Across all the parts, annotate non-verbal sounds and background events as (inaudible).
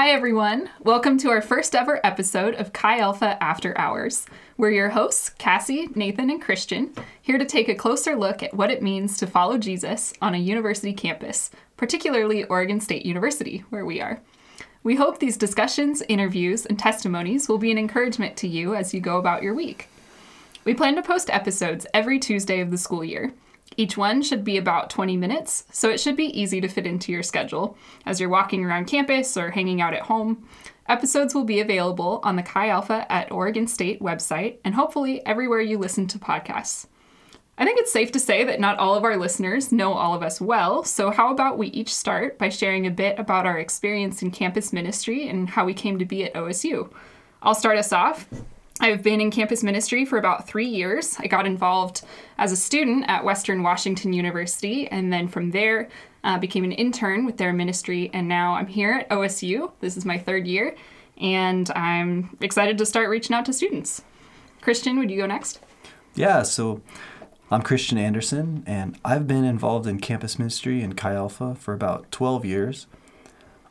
Hi, everyone. Welcome to our first ever episode of Chi Alpha After Hours. We're your hosts, Cassie, Nathan, and Christian, here to take a closer look at what it means to follow Jesus on a university campus, particularly Oregon State University, where we are. We hope these discussions, interviews, and testimonies will be an encouragement to you as you go about your week. We plan to post episodes every Tuesday of the school year. Each one should be about 20 minutes, so it should be easy to fit into your schedule as you're walking around campus or hanging out at home. Episodes will be available on the Chi Alpha at Oregon State website and hopefully everywhere you listen to podcasts. I think it's safe to say that not all of our listeners know all of us well, so how about we each start by sharing a bit about our experience in campus ministry and how we came to be at OSU. I'll start us off. I've been in campus ministry for about three years. I got involved as a student at Western Washington University, and then from there, uh, became an intern with their ministry, and now I'm here at OSU. This is my third year, and I'm excited to start reaching out to students. Christian, would you go next? Yeah, so I'm Christian Anderson, and I've been involved in campus ministry in Chi Alpha for about 12 years.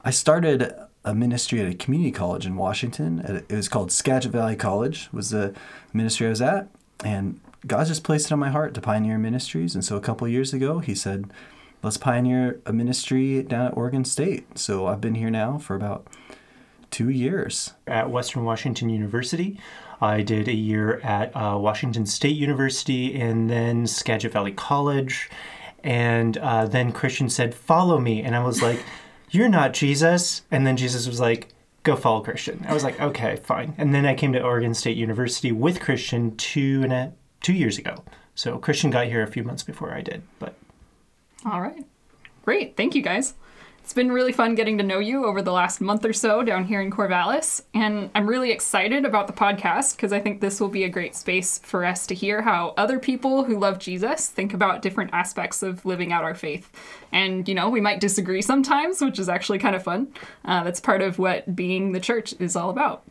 I started a ministry at a community college in Washington. It was called Skagit Valley College. Was the ministry I was at, and God just placed it on my heart to pioneer ministries. And so a couple years ago, He said, "Let's pioneer a ministry down at Oregon State." So I've been here now for about two years at Western Washington University. I did a year at uh, Washington State University and then Skagit Valley College. And uh, then Christian said, Follow me. And I was like, you're not Jesus. And then Jesus was like, go follow Christian. I was like, okay, fine. And then I came to Oregon State University with Christian two and a, two years ago. So Christian got here a few months before I did, but. All right. Great. Thank you guys. It's been really fun getting to know you over the last month or so down here in Corvallis, and I'm really excited about the podcast because I think this will be a great space for us to hear how other people who love Jesus think about different aspects of living out our faith. And, you know, we might disagree sometimes, which is actually kind of fun. Uh, that's part of what being the church is all about.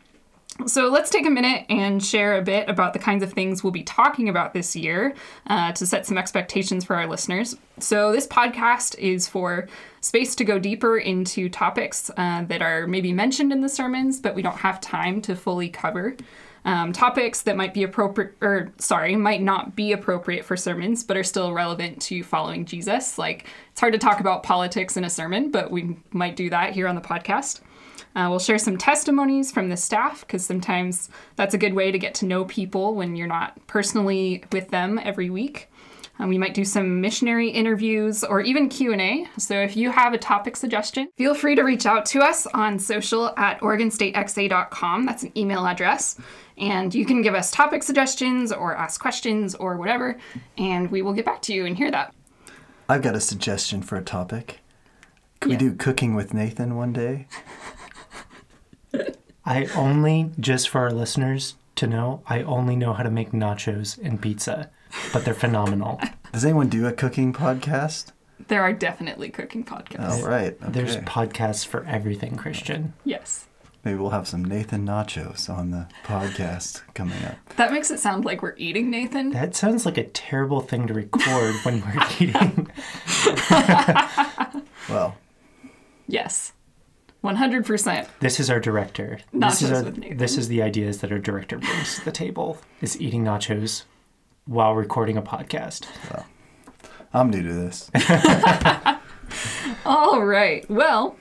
So let's take a minute and share a bit about the kinds of things we'll be talking about this year uh, to set some expectations for our listeners. So, this podcast is for space to go deeper into topics uh, that are maybe mentioned in the sermons, but we don't have time to fully cover. Um, topics that might be appropriate, or sorry, might not be appropriate for sermons, but are still relevant to following Jesus. Like, it's hard to talk about politics in a sermon, but we might do that here on the podcast. Uh, we'll share some testimonies from the staff because sometimes that's a good way to get to know people when you're not personally with them every week. Um, we might do some missionary interviews or even q&a so if you have a topic suggestion feel free to reach out to us on social at oregonstatexa.com that's an email address. And you can give us topic suggestions or ask questions or whatever and we will get back to you and hear that. I've got a suggestion for a topic. Can yeah. we do cooking with nathan one day (laughs) I only, just for our listeners to know, I only know how to make nachos and pizza, but they're phenomenal. (laughs) Does anyone do a cooking podcast? There are definitely cooking podcasts. Oh, right. Okay. There's podcasts for everything, Christian. Yes. Maybe we'll have some Nathan nachos on the podcast coming up. That makes it sound like we're eating Nathan. That sounds like a terrible thing to record when we're (laughs) eating. (laughs) well, yes. 100%. This is our director. Nachos this is our, with Nathan. This is the ideas that our director brings to the table is eating nachos while recording a podcast. Well, I'm new to this. (laughs) All right. Well,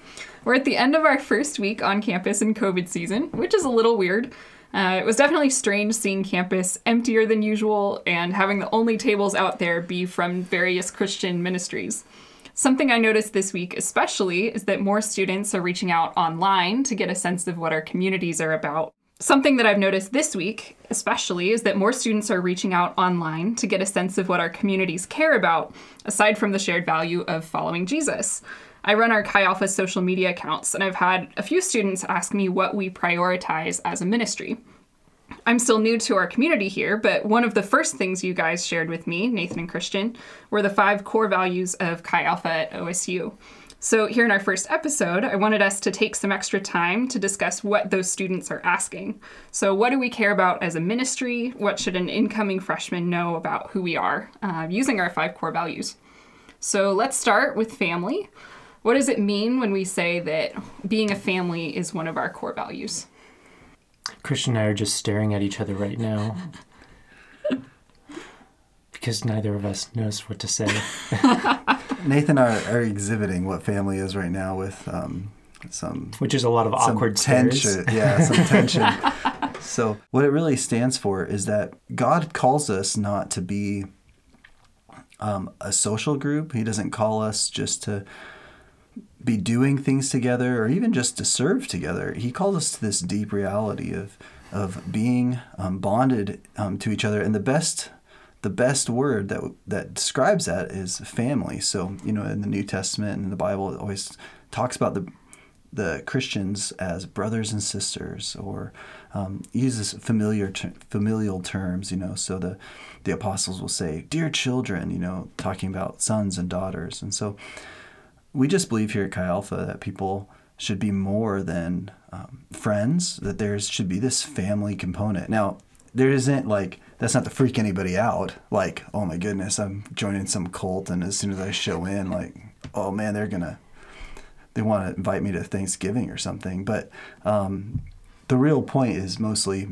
we're at the end of our first week on campus in COVID season, which is a little weird. Uh, it was definitely strange seeing campus emptier than usual and having the only tables out there be from various Christian ministries. Something I noticed this week, especially, is that more students are reaching out online to get a sense of what our communities are about. Something that I've noticed this week, especially, is that more students are reaching out online to get a sense of what our communities care about, aside from the shared value of following Jesus. I run our Chi Alpha social media accounts, and I've had a few students ask me what we prioritize as a ministry. I'm still new to our community here, but one of the first things you guys shared with me, Nathan and Christian, were the five core values of Chi Alpha at OSU. So, here in our first episode, I wanted us to take some extra time to discuss what those students are asking. So, what do we care about as a ministry? What should an incoming freshman know about who we are uh, using our five core values? So, let's start with family. what does it mean when we say that being a family is one of our core values? Christian and I are just staring at each other right now. because neither of us knows what to say. (laughs) Nathan are, are exhibiting what family is right now with um, some Which is a lot of awkward tension. Yeah, some tension. (laughs) So what it really stands for is that God calls us not to be um, a social group. He doesn't call us just to be doing things together or even just to serve together. He calls us to this deep reality of of being um, bonded um, to each other. And the best the best word that that describes that is family. So you know, in the New Testament and the Bible, it always talks about the the Christians as brothers and sisters, or um, uses familiar ter- familial terms. You know, so the the apostles will say, "Dear children," you know, talking about sons and daughters, and so we just believe here at Chi Alpha that people should be more than um, friends. That there should be this family component. Now, there isn't like that's not to freak anybody out. Like, oh my goodness, I'm joining some cult, and as soon as I show in, like, oh man, they're gonna they want to invite me to Thanksgiving or something. But um, the real point is mostly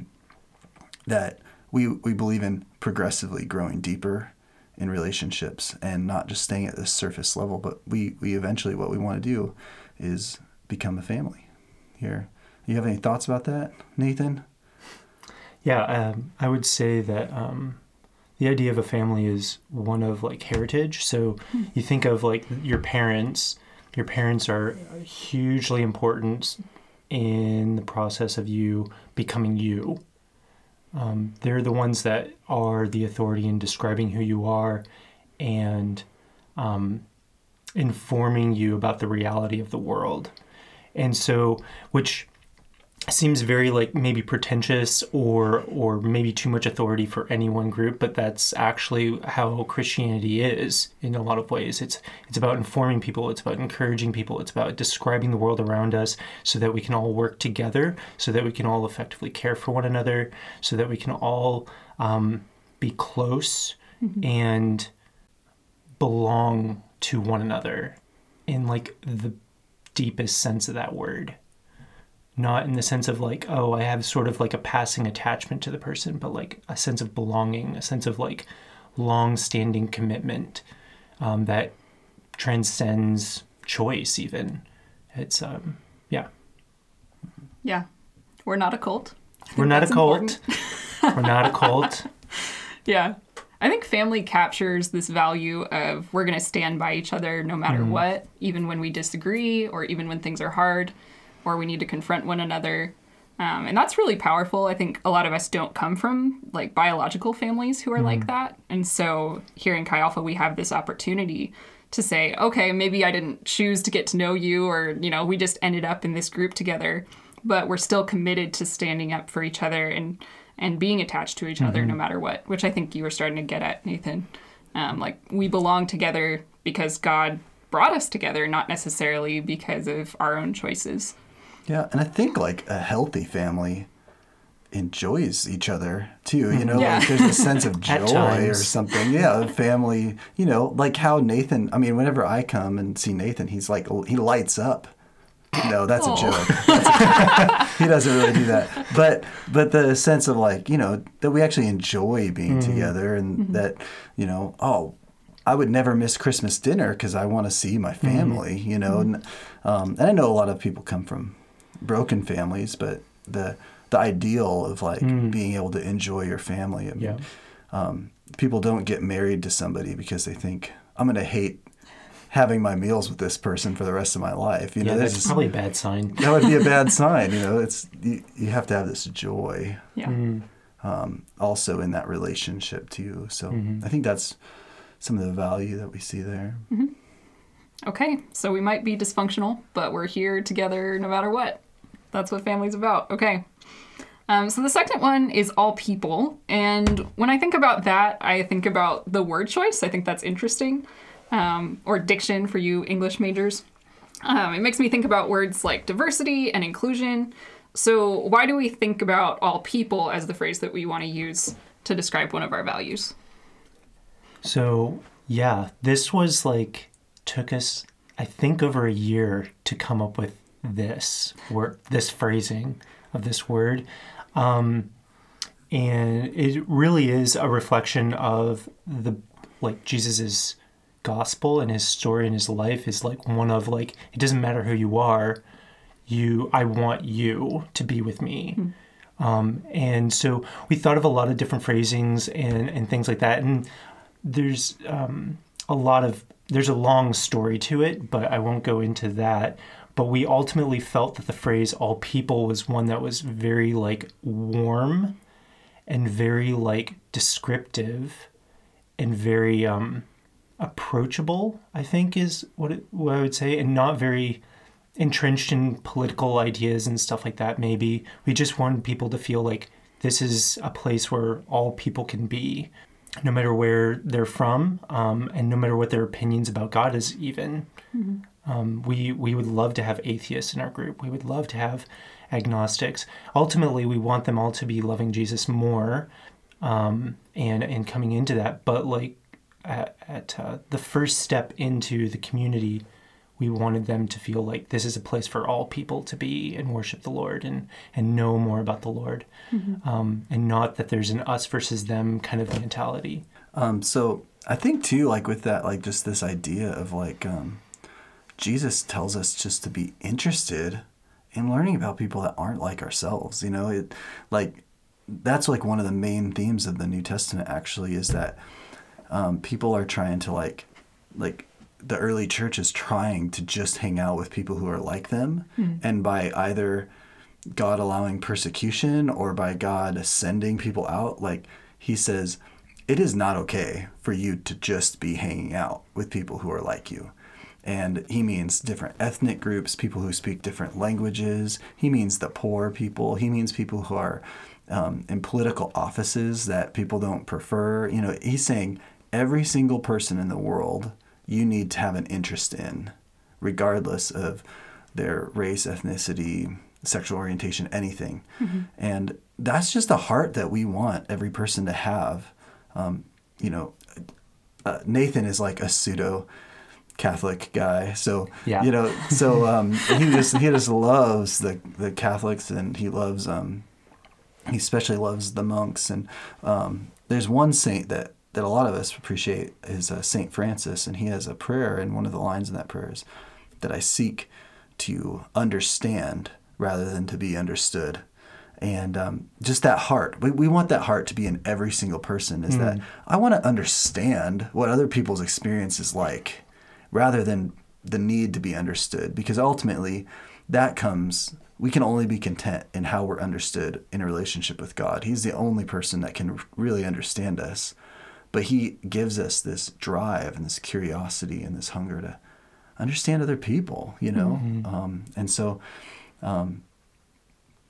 that we we believe in progressively growing deeper in relationships and not just staying at this surface level. But we we eventually what we want to do is become a family. Here, you have any thoughts about that, Nathan? Yeah, um, I would say that um, the idea of a family is one of like heritage. So you think of like your parents. Your parents are hugely important in the process of you becoming you. Um, they're the ones that are the authority in describing who you are and um, informing you about the reality of the world. And so, which seems very like maybe pretentious or or maybe too much authority for any one group but that's actually how christianity is in a lot of ways. It's it's about informing people it's about encouraging people it's about describing the world around us so that we can all work together so that we can all effectively care for one another so that we can all um, be close and belong to one another in like the deepest sense of that word not in the sense of like oh i have sort of like a passing attachment to the person but like a sense of belonging a sense of like long standing commitment um, that transcends choice even. It's um yeah. Yeah. We're not a cult. We're not a cult. We're not a cult. (laughs) Yeah. I think family captures this value of we're going to stand by each other no matter what, even when we disagree or even when things are hard or we need to confront one another. Um, and that's really powerful. I think a lot of us don't come from like biological families who are like that. And so here in Chi Alpha, we have this opportunity to say, okay, maybe I didn't choose to get to know you, or, you know, we just ended up in this group together, but we're still committed to standing up for each other and and being attached to each other no matter what, which I think you were starting to get at, Nathan. Um, like we belong together because God brought us together, not necessarily because of our own choices. Yeah, and I think like a healthy family enjoys each other too. You mm-hmm. know, Yeah. like there's a sense (laughs) of joy or something. Yeah, a family. You know, like how Nathan. I mean, whenever I come and see Nathan, he's like he lights up. No, that's a Oh. joke. (laughs) That's- (laughs) he doesn't really do that. But but the sense of like you know that we actually enjoy being mm-hmm. together and mm-hmm. that you know oh I would never miss Christmas dinner because I want to see my family, you know. And, um, and I know a lot of people come from broken families, but the the ideal of like being able to enjoy your family. I mean, Yeah. um, people don't get married to somebody because they think I'm going to hate having my meals with this person for the rest of my life. You know, yeah there's that's just- probably a bad sign that would be a bad (laughs) sign. You know, it's you, you have to have this joy Yeah. um, also in that relationship too. So Mm-hmm. I think that's some of the value that we see there. Okay, so we might be dysfunctional, but we're here together no matter what. That's what family's about. Okay. Um, so the second one is all people. And when I think about that, I think about the word choice. I think that's interesting. Um, or diction for you English majors. Um, it makes me think about words like diversity and inclusion. So, why do we think about all people as the phrase that we want to use to describe one of our values? So yeah, this was like took us I think, over a year to come up with this word, this phrasing of this word. Um, and it really is a reflection of the like Jesus's gospel and his story and his life is like one of like it doesn't matter who you are, you I want you to be with me. Um, and so we thought of a lot of different phrasings and, and things like that. And there's um, a lot of, there's a long story to it, but I won't go into that. But we ultimately felt that the phrase all people was one that was very like warm and very like descriptive and very um, approachable, I think is what, it, what I would say, and not very entrenched in political ideas and stuff like that maybe. We just want people to feel like this is a place where all people can be no matter where they're from um, and no matter what their opinions about god is even um, we we would love to have atheists in our group. We would love to have agnostics. Ultimately we want them all to be loving jesus more um, and and coming into that. But like at, at uh, the first step into the community we wanted them to feel like this is a place for all people to be and worship the Lord and and know more about the Lord, um, and not that there's an us versus them kind of mentality. Um, so I think too, like with that, like just this idea of like um, Jesus tells us just to be interested in learning about people that aren't like ourselves. You know, it like that's like one of the main themes of the New Testament. Actually, is that um, people are trying to like like the early church is trying to just hang out with people who are like them, and by either God allowing persecution or by God sending people out, like he says, it is not okay for you to just be hanging out with people who are like you. And he means different ethnic groups, people who speak different languages. He means the poor people. He means people who are um, in political offices that people don't prefer. You know, he's saying every single person in the world you need to have an interest in, regardless of their race, ethnicity, sexual orientation, anything. And that's just a heart that we want every person to have. Um, you know, uh, Nathan is like a pseudo Catholic guy, so Yeah. you know, so um, he just he just loves the the Catholics, and he loves um, he especially loves the monks. And um, there's one saint that that a lot of us appreciate is uh, Saint Francis, and he has a prayer, and one of the lines in that prayer is that I seek to understand rather than to be understood. And um, just that heart, we, we want that heart to be in every single person. Is that I want to understand what other people's experience is like, rather than the need to be understood. Because ultimately, that comes. We can only be content in how we're understood in a relationship with God. He's the only person that can really understand us but he gives us this drive and this curiosity and this hunger to understand other people you know um, and so um,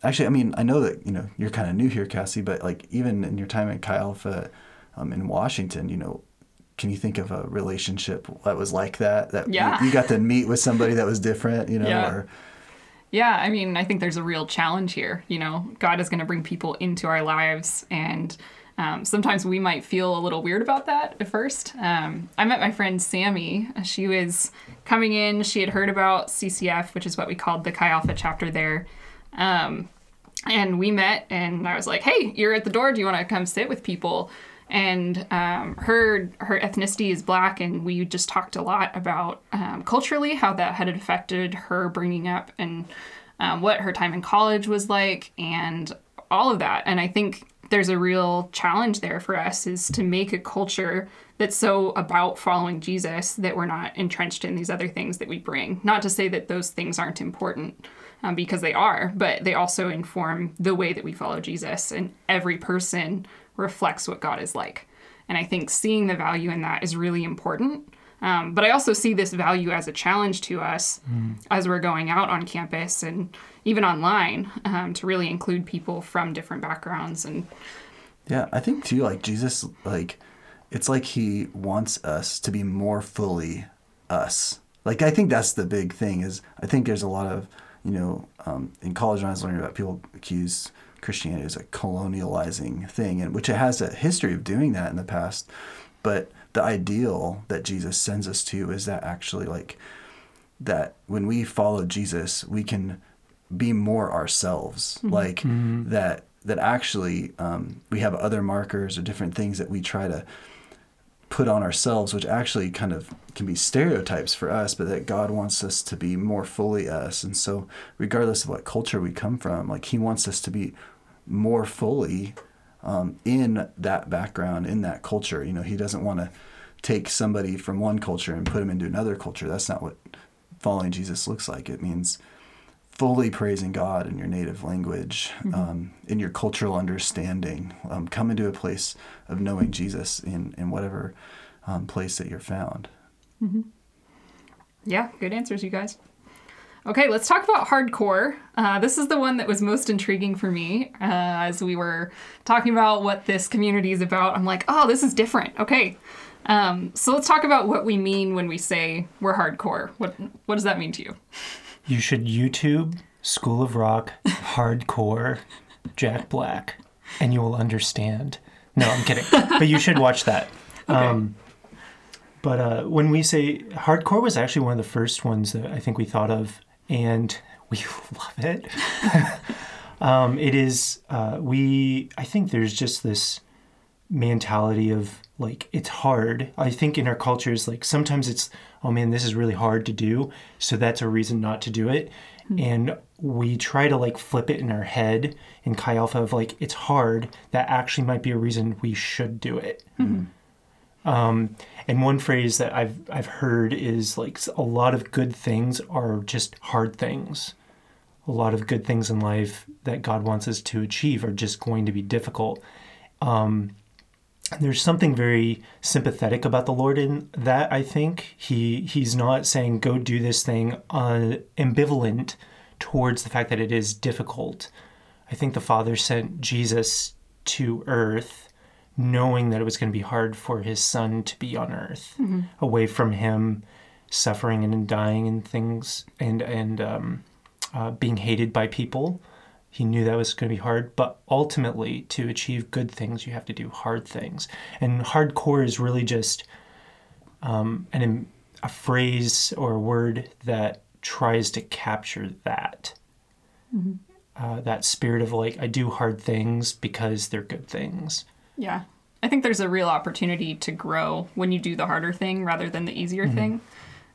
actually i mean i know that you know you're kind of new here cassie but like even in your time at chi alpha um, in washington you know can you think of a relationship that was like that that you- you, got to meet with somebody that was different you know Yeah. or Yeah, I mean, I think there's a real challenge here. You know, God is going to bring people into our lives, and um, sometimes we might feel a little weird about that at first. Um, I met my friend Sammy. She was coming in, she had heard about CCF, which is what we called the Chi Alpha chapter there. Um, and we met, and I was like, hey, you're at the door. Do you want to come sit with people? And um, her her ethnicity is black, and we just talked a lot about um, culturally how that had affected her bringing up and um, what her time in college was like, and all of that. And I think there's a real challenge there for us is to make a culture that's so about following Jesus that we're not entrenched in these other things that we bring. Not to say that those things aren't important. Um, because they are, but they also inform the way that we follow Jesus, and every person reflects what God is like. And I think seeing the value in that is really important. Um, but I also see this value as a challenge to us as we're going out on campus and even online um, to really include people from different backgrounds. And Yeah, I think too, like Jesus, like it's like he wants us to be more fully us. Like I think that's the big thing. Is I think there's a lot of you know um, in college when I was learning about people accuse Christianity is a colonializing thing, and which it has a history of doing that in the past. But the ideal that Jesus sends us to is that actually like that when we follow Jesus, we can be more ourselves. Like that that actually um, we have other markers or different things that we try to put on ourselves, which actually kind of can be stereotypes for us, but that God wants us to be more fully us. And so, regardless of what culture we come from, like He wants us to be more fully um, in that background, in that culture. You know, He doesn't want to take somebody from one culture and put them into another culture. That's not what following Jesus looks like. It means fully praising God in your native language, um, in your cultural understanding. Um, come into a place of knowing Jesus in, in whatever um, place that you're found. Yeah, good answers, you guys. Okay, let's talk about hardcore. Uh, this is the one that was most intriguing for me uh, as we were talking about what this community is about. I'm like, oh, this is different. Okay, um, so let's talk about what we mean when we say we're hardcore. What what does that mean to you? You should YouTube School of Rock Hardcore Jack Black, and you will understand. No, I'm kidding. but you should watch that. (laughs) Um, but uh, when we say hardcore was actually one of the first ones that I think we thought of, and we (laughs) love it. (laughs) um, it is uh, we. I think there's just this mentality of like it's hard. I think in our cultures, like sometimes it's oh man, this is really hard to do, so that's a reason not to do it. And we try to like flip it in our head in Chi Alpha of like it's hard. That actually might be a reason we should do it. Um, and one phrase that I've I've heard is like a lot of good things are just hard things. A lot of good things in life that God wants us to achieve are just going to be difficult. Um, there's something very sympathetic about the Lord in that. I think he he's not saying go do this thing uh, ambivalent towards the fact that it is difficult. I think the Father sent Jesus to Earth knowing that it was going to be hard for his son to be on earth away from him suffering and dying and things and and um, uh, being hated by people he knew that was going to be hard but ultimately to achieve good things you have to do hard things. And hardcore is really just um, an, a phrase or a word that tries to capture that. Uh, that spirit of like i do hard things because they're good things. Yeah. I think there's a real opportunity to grow when you do the harder thing rather than the easier thing.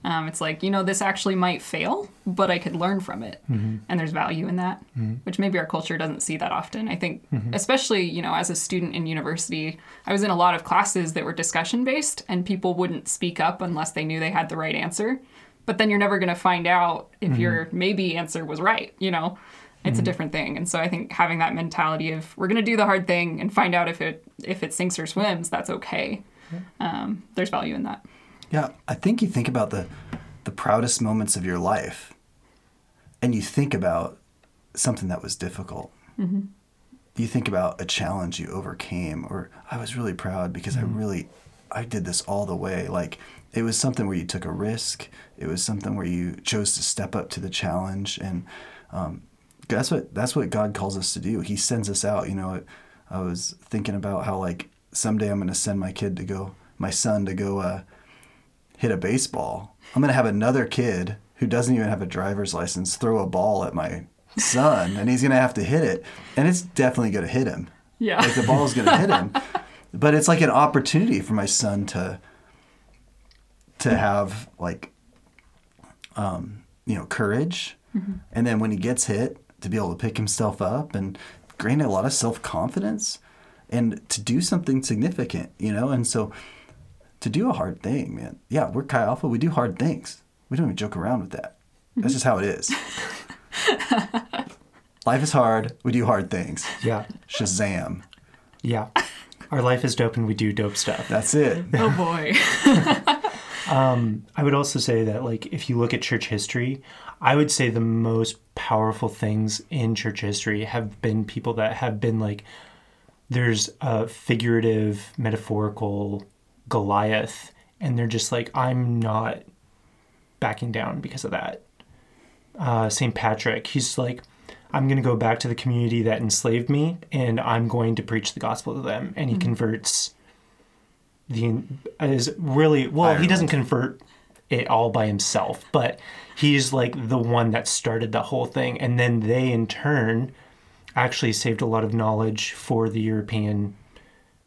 Um, it's like, you know, this actually might fail, but I could learn from it. Mm-hmm. And there's value in that, mm-hmm. which maybe our culture doesn't see that often. I think, mm-hmm. especially, you know, as a student in university, I was in a lot of classes that were discussion based and people wouldn't speak up unless they knew they had the right answer. But then you're never going to find out if your maybe answer was right, you know? it's a different thing. And so i think having that mentality of we're going to do the hard thing and find out if it if it sinks or swims that's okay. Um, there's value in that Yeah, I think you think about the the proudest moments of your life, and you think about something that was difficult. You think about a challenge you overcame, or I was really proud because I really I did this all the way. Like it was something where you took a risk. It was something where you chose to step up to the challenge, and um, that's what that's what God calls us to do. He sends us out. You know, I was thinking about how like someday I'm going to send my kid to go, my son to go uh, hit a baseball. I'm going to have another kid who doesn't even have a driver's license throw a ball at my son, and he's going to have to hit it, and it's definitely going to hit him. yeah. Like the ball's going to hit him, (laughs) but it's like an opportunity for my son to to have like um, you know courage, and then when he gets hit, to be able to pick himself up and gain a lot of self confidence, and to do something significant, you know, and so to do a hard thing, man. Yeah, we're Chi Alpha. We do hard things. We don't even joke around with that. That's just how it is. (laughs) Life is hard. We do hard things. yeah Shazam. yeah our life is dope and we do dope stuff That's it. oh boy (laughs) um, I would also say that, like, if you look at church history, I would say the most powerful things in church history have been people that have been like, there's a figurative, metaphorical Goliath, and they're just like, I'm not backing down because of that. Uh, St. Patrick, he's like, I'm going to go back to the community that enslaved me, and I'm going to preach the gospel to them. And he converts the is really well. He doesn't convert it all by himself, but he's like the one that started the whole thing. And then they, in turn, actually saved a lot of knowledge for the European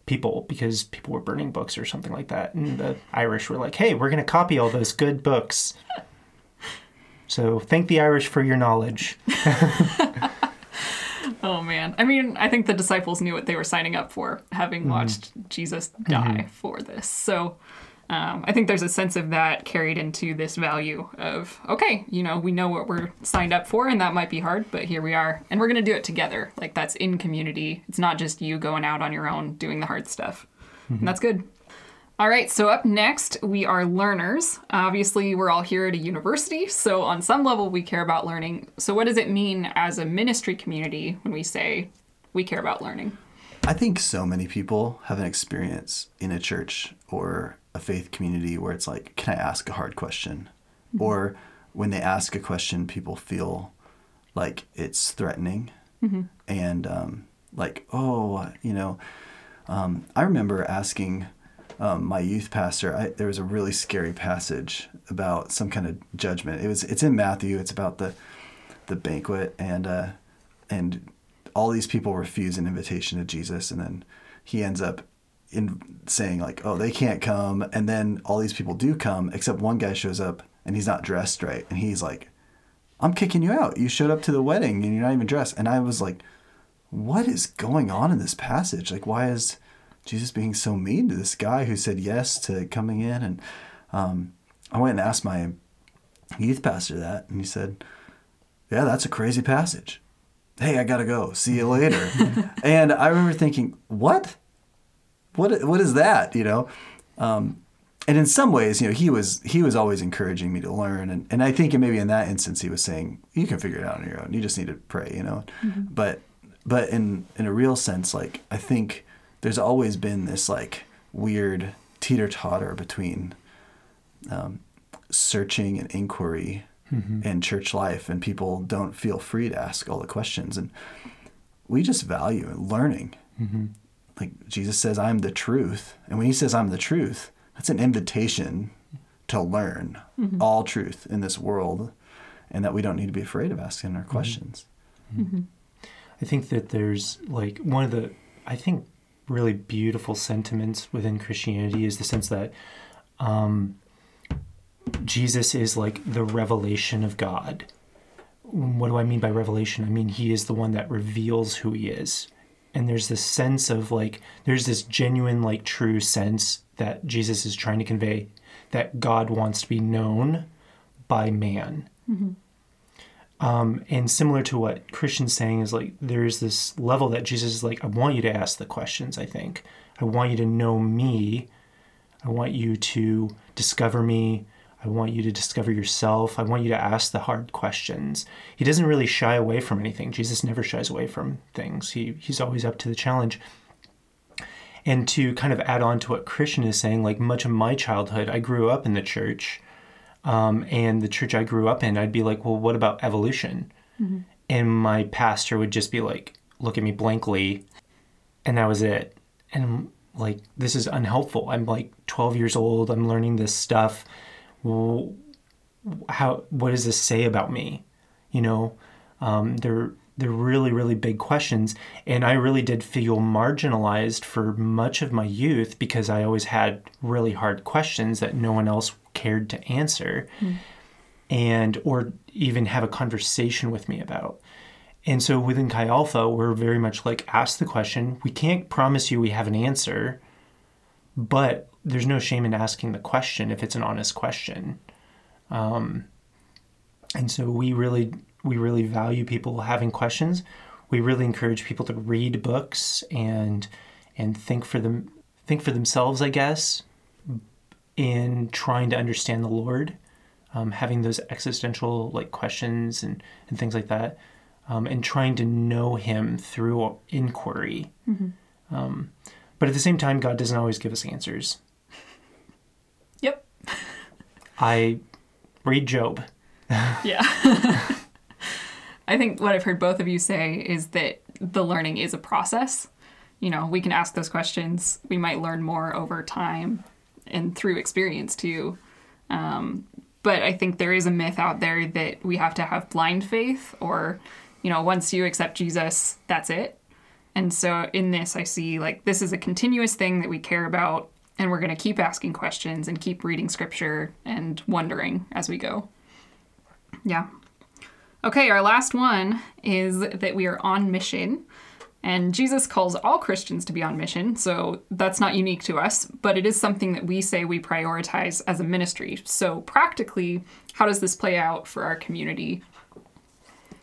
people because people were burning books or something like that. And the Irish were like, hey, we're going to copy all those good books. So thank the Irish for your knowledge. (laughs) Oh man. I mean, I think the disciples knew what they were signing up for, having mm-hmm. watched Jesus die mm-hmm. for this. So um, I think there's a sense of that carried into this value of, okay, you know, we know what we're signed up for, and that might be hard, but here we are. And we're going to do it together. Like, that's in community. It's not just you going out on your own doing the hard stuff. And that's good. All right, so up next, we are learners. Obviously, we're all here at a university, so on some level, we care about learning. So, what does it mean as a ministry community when we say we care about learning? I think so many people have an experience in a church or a faith community where it's like, can I ask a hard question? Or when they ask a question, people feel like it's threatening and um, like, oh, you know, um, I remember asking um, my youth pastor. I, there was a really scary passage about some kind of judgment. It was it's in Matthew. It's about the the banquet and uh, and all these people refuse an invitation to Jesus, and then he ends up in saying like, "Oh, they can't come," and then all these people do come, except one guy shows up and he's not dressed right, and he's like, "I'm kicking you out. You showed up to the wedding and you're not even dressed." And I was like, "What is going on in this passage? Like, why is Jesus being so mean to this guy who said yes to coming in?" And um, I went and asked my youth pastor that, and he said, "Yeah, that's a crazy passage." Hey, I gotta go. See you later. (laughs) and I remember thinking, what? What? What is that? You know. Um, and in some ways, you know, he was he was always encouraging me to learn, and, and I think maybe in that instance he was saying you can figure it out on your own. You just need to pray, you know. But but in in a real sense, like I think there's always been this like weird teeter totter between um, searching and inquiry Mm-hmm. and church life, and people don't feel free to ask all the questions. And we just value learning. Mm-hmm. Like Jesus says, I'm the truth. And when he says, I'm the truth, that's an invitation to learn mm-hmm. all truth in this world and that we don't need to be afraid of asking our questions. I think that there's like one of the, I think, really beautiful sentiments within Christianity is the sense that um, Jesus is like the revelation of God. What do I mean by revelation? I mean, he is the one that reveals who he is. And there's this sense of like, there's this genuine, like, true sense that Jesus is trying to convey that God wants to be known by man. Um, and similar to what Christian's saying is like there's this level that Jesus is like, I want you to ask the questions, I think. I want you to know me. I want you to discover me. I want you to discover yourself. I want you to ask the hard questions. He doesn't really shy away from anything. Jesus never shies away from things. He he's always up to the challenge. And to kind of add on to what Christian is saying, like much of my childhood, I grew up in the church um, and the church I grew up in, I'd be like, well, what about evolution? And my pastor would just be like, look at me blankly, and that was it. And I'm like, this is unhelpful. I'm like 12 years old. I'm learning this stuff. Well, how? What does this say about me? You know, um, they're they're really really big questions, and I really did feel marginalized for much of my youth because I always had really hard questions that no one else cared to answer and or even have a conversation with me about and so within chi alpha we're very much like ask the question we can't promise you we have an answer but there's no shame in asking the question if it's an honest question um, and so we really we really value people having questions we really encourage people to read books and and think for them think for themselves i guess in trying to understand the Lord, um, having those existential like questions and, and things like that, um, and trying to know Him through inquiry. Um, but at the same time, God doesn't always give us answers. I read Job. (laughs) Yeah. (laughs) I think what I've heard both of you say is that the learning is a process. You know, we can ask those questions. We might learn more over time and through experience too. Um, but I think there is a myth out there that we have to have blind faith or, you know, once you accept Jesus, that's it. And so in this, I see like this is a continuous thing that we care about, and we're going to keep asking questions and keep reading scripture and wondering as we go. Yeah. Okay, our last one is that we are on mission. And Jesus calls all Christians to be on mission, so that's not unique to us, but it is something that we say we prioritize as a ministry. So, practically, how does this play out for our community?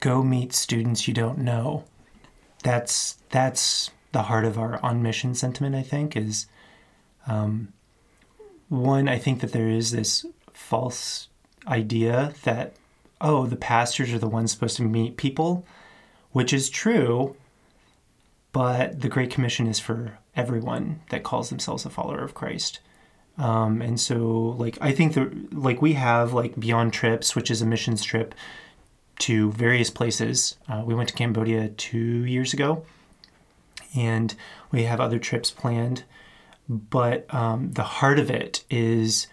Go meet students you don't know. That's that's the heart of our on mission sentiment. I think is um, one. I think that there is this false idea that oh, the pastors are the ones supposed to meet people, which is true but the Great Commission is for everyone that calls themselves a follower of Christ. Um, and so, like, I think the like we have like Beyond Trips, which is a missions trip to various places. Uh, we went to Cambodia two years ago, and we have other trips planned. But um, the heart of it is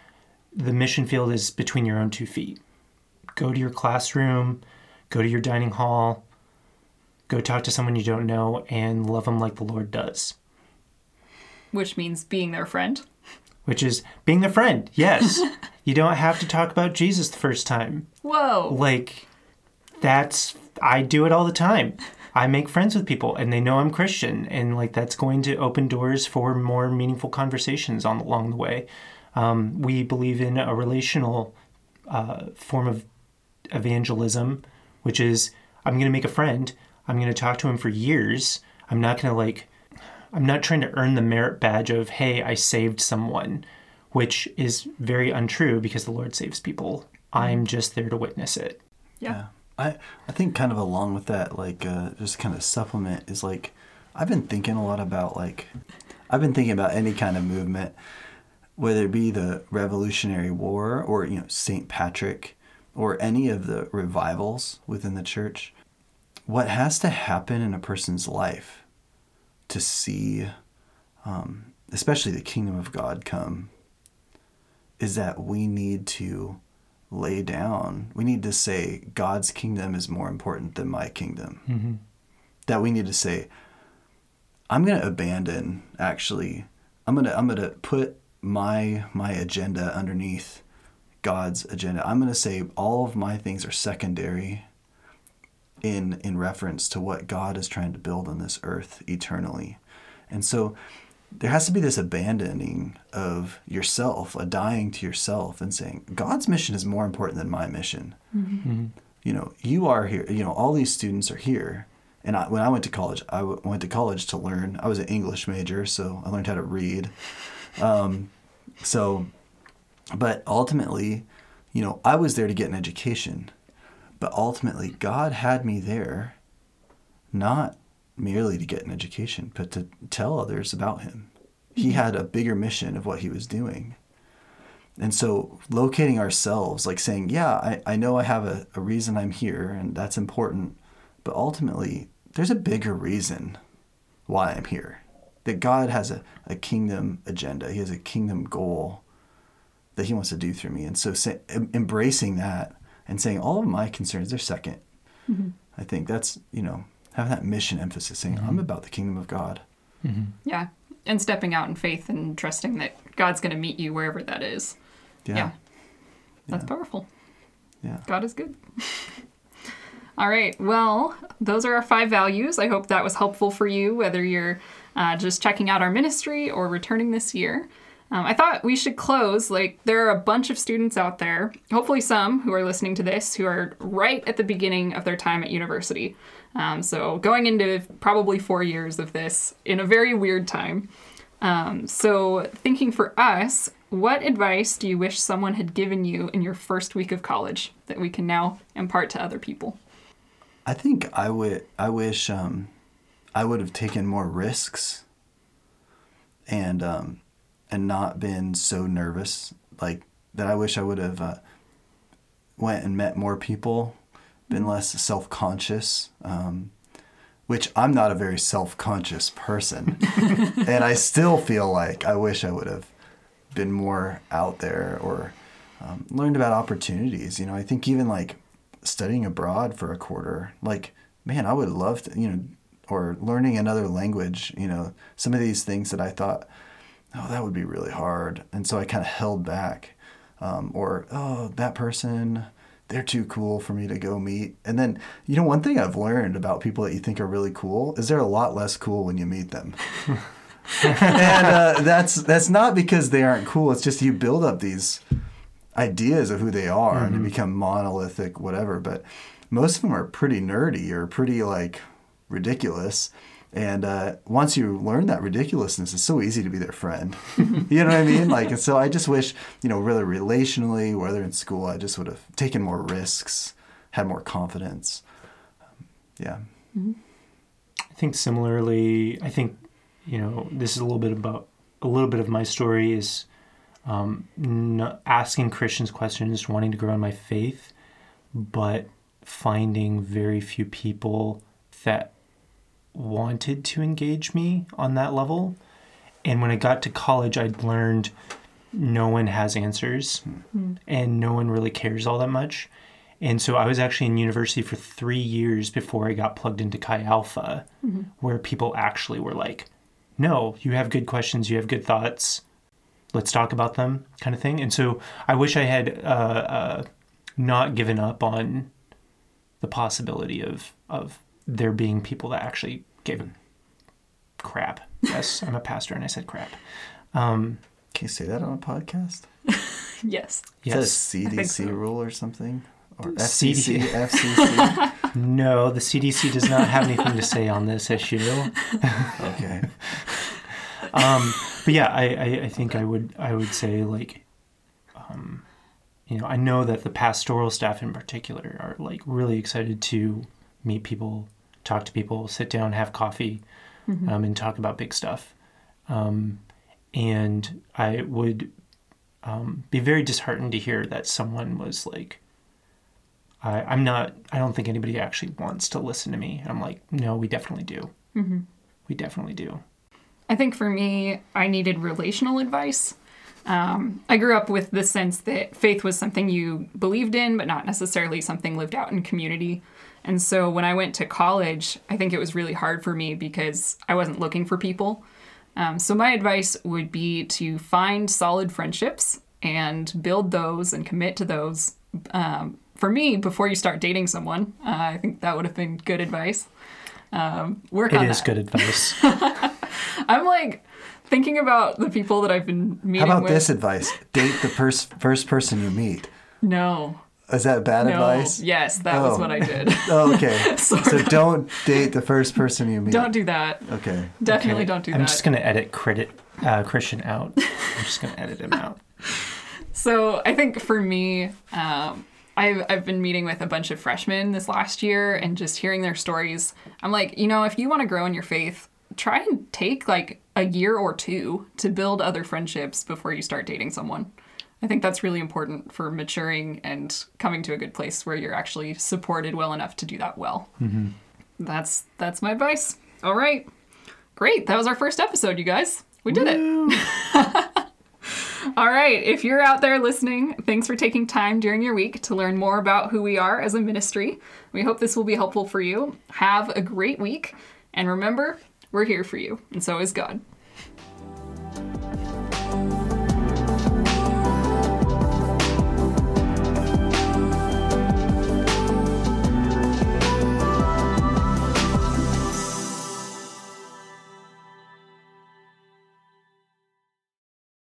the mission field is between your own two feet. Go to your classroom, go to your dining hall, go talk to someone you don't know and love them like the Lord does. Which means being their friend. Which is being their friend, yes. (laughs) you don't have to talk about Jesus the first time. Whoa. Like, that's, I do it all the time. I make friends with people and they know I'm Christian, and like that's going to open doors for more meaningful conversations on along the way. Um, we believe in a relational uh, form of evangelism, which is I'm going to make a friend I'm going to talk to him for years. I'm not going to like, I'm not trying to earn the merit badge of, hey, I saved someone, which is very untrue because the Lord saves people. I'm just there to witness it. Yeah. I, I think kind of along with that, like, uh, just kind of supplement is like, I've been thinking a lot about like, I've been thinking about any kind of movement, whether it be the Revolutionary War or, you know, St. Patrick or any of the revivals within the church what has to happen in a person's life to see, um, especially the kingdom of God come, is that we need to lay down, we need to say, God's kingdom is more important than my kingdom. Mm-hmm. That we need to say, I'm going to abandon, actually, I'm going to, I'm going to put my, my agenda underneath God's agenda. I'm going to say all of my things are secondary in in reference to what God is trying to build on this earth eternally. And so there has to be this abandoning of yourself, a dying to yourself and saying, God's mission is more important than my mission. Mm-hmm. You know, you are here, you know, all these students are here. And I, when I went to college, I w- went to college to learn. I was an English major, so I learned how to read. Um, so, but ultimately, you know, I was there to get an education. But ultimately, God had me there not merely to get an education, but to tell others about Him. He had a bigger mission of what He was doing. And so, locating ourselves, like saying, Yeah, I, I know I have a, a reason I'm here, and that's important. But ultimately, there's a bigger reason why I'm here. That God has a, a kingdom agenda, He has a kingdom goal that He wants to do through me. And so, say, embracing that and saying all of my concerns are 2nd mm-hmm. I think that's you know having that mission emphasis, saying mm-hmm. I'm about the kingdom of God. Mm-hmm. Yeah, and stepping out in faith and trusting that God's going to meet you wherever that is. Yeah, yeah. that's yeah. powerful. Yeah, God is good. (laughs) All right. Well, those are our five values. I hope that was helpful for you, whether you're uh, just checking out our ministry or returning this year. Um, I thought we should close. Like, there are a bunch of students out there, hopefully some who are listening to this, who are right at the beginning of their time at university. Um, so, going into probably four years of this in a very weird time. Um, so, thinking for us, what advice do you wish someone had given you in your first week of college that we can now impart to other people? I think I would. I wish um, I would have taken more risks, and um, and not been so nervous like that i wish i would have uh, went and met more people been mm-hmm. less self-conscious um, which i'm not a very self-conscious person (laughs) and i still feel like i wish i would have been more out there or um, learned about opportunities. You know, I think even like studying abroad for a quarter, like man, I would love to, you know, or learning another language. You know, some of these things that I thought, oh, that would be really hard, and so I kind of held back. Um, or oh, that person, they're too cool for me to go meet. And then, you know, one thing I've learned about people that you think are really cool is they're a lot less cool when you meet them. (laughs) and uh, that's that's not because they aren't cool. It's just you build up these ideas of who they are and they become monolithic, whatever. But most of them are pretty nerdy or pretty like ridiculous. And uh, once you learn that ridiculousness, it's so easy to be their friend. (laughs) you know what I mean? Like, and so I just wish, you know, really relationally, whether in school, I just would have taken more risks, had more confidence. Um, yeah. I think similarly, I think you know this is a little bit about a little bit of my story is um, n- asking Christians questions, wanting to grow in my faith, but finding very few people that wanted to engage me on that level. And when I got to college, I'd learned no one has answers and no one really cares all that much. And so I was actually in university for three years before I got plugged into Chi Alpha, where people actually were like, no, you have good questions, you have good thoughts, let's talk about them, kind of thing. And so I wish I had uh, uh, not given up on the possibility of, of there being people that actually gave a crap. Yes, I'm a pastor and I said crap. Um, Can you say that on a podcast? (laughs) Yes. yes. Is that a CDC so. rule or something? Or CD. FCC? FCC? No, the CDC does not have anything to say on this issue. okay. (laughs) um, but yeah, I, I, I think I would I would say like, um, you know, I know that the pastoral staff in particular are like really excited to meet people, talk to people, sit down, have coffee, um, and talk about big stuff. Um, and I would um, be very disheartened to hear that someone was like, I, I'm not. I don't think anybody actually wants to listen to me. And I'm like, no, we definitely do. We definitely do. I think for me, I needed relational advice. Um, I grew up with the sense that faith was something you believed in, but not necessarily something lived out in community. And so when I went to college, I think it was really hard for me because I wasn't looking for people. Um, so my advice would be to find solid friendships and build those and commit to those. Um, for me, before you start dating someone, uh, I think that would have been good advice. Um, work It on is that. good advice. (laughs) I'm like thinking about the people that I've been meeting How about with. this advice? Date the pers- first person you meet. No. Is that bad No. advice? Yes, that was Oh. what I did. (laughs) Oh, okay. (laughs) So don't date the first person you meet. don't do that. Okay. Definitely Okay, don't do that. I'm just gonna edit credit uh, Christian out. I'm just gonna edit him out. (laughs) So I think for me, um, I've, I've been meeting with a bunch of freshmen this last year and just hearing their stories. I'm like, you know, if you want to grow in your faith, try and take like a year or two to build other friendships before you start dating someone. I think that's really important for maturing and coming to a good place where you're actually supported well enough to do that well. Mm-hmm. That's that's my advice. All right, great. That was our first episode, you guys. We did it. (laughs) All right, if you're out there listening, thanks for taking time during your week to learn more about who we are as a ministry. We hope this will be helpful for you. Have a great week, and remember, we're here for you, and so is God.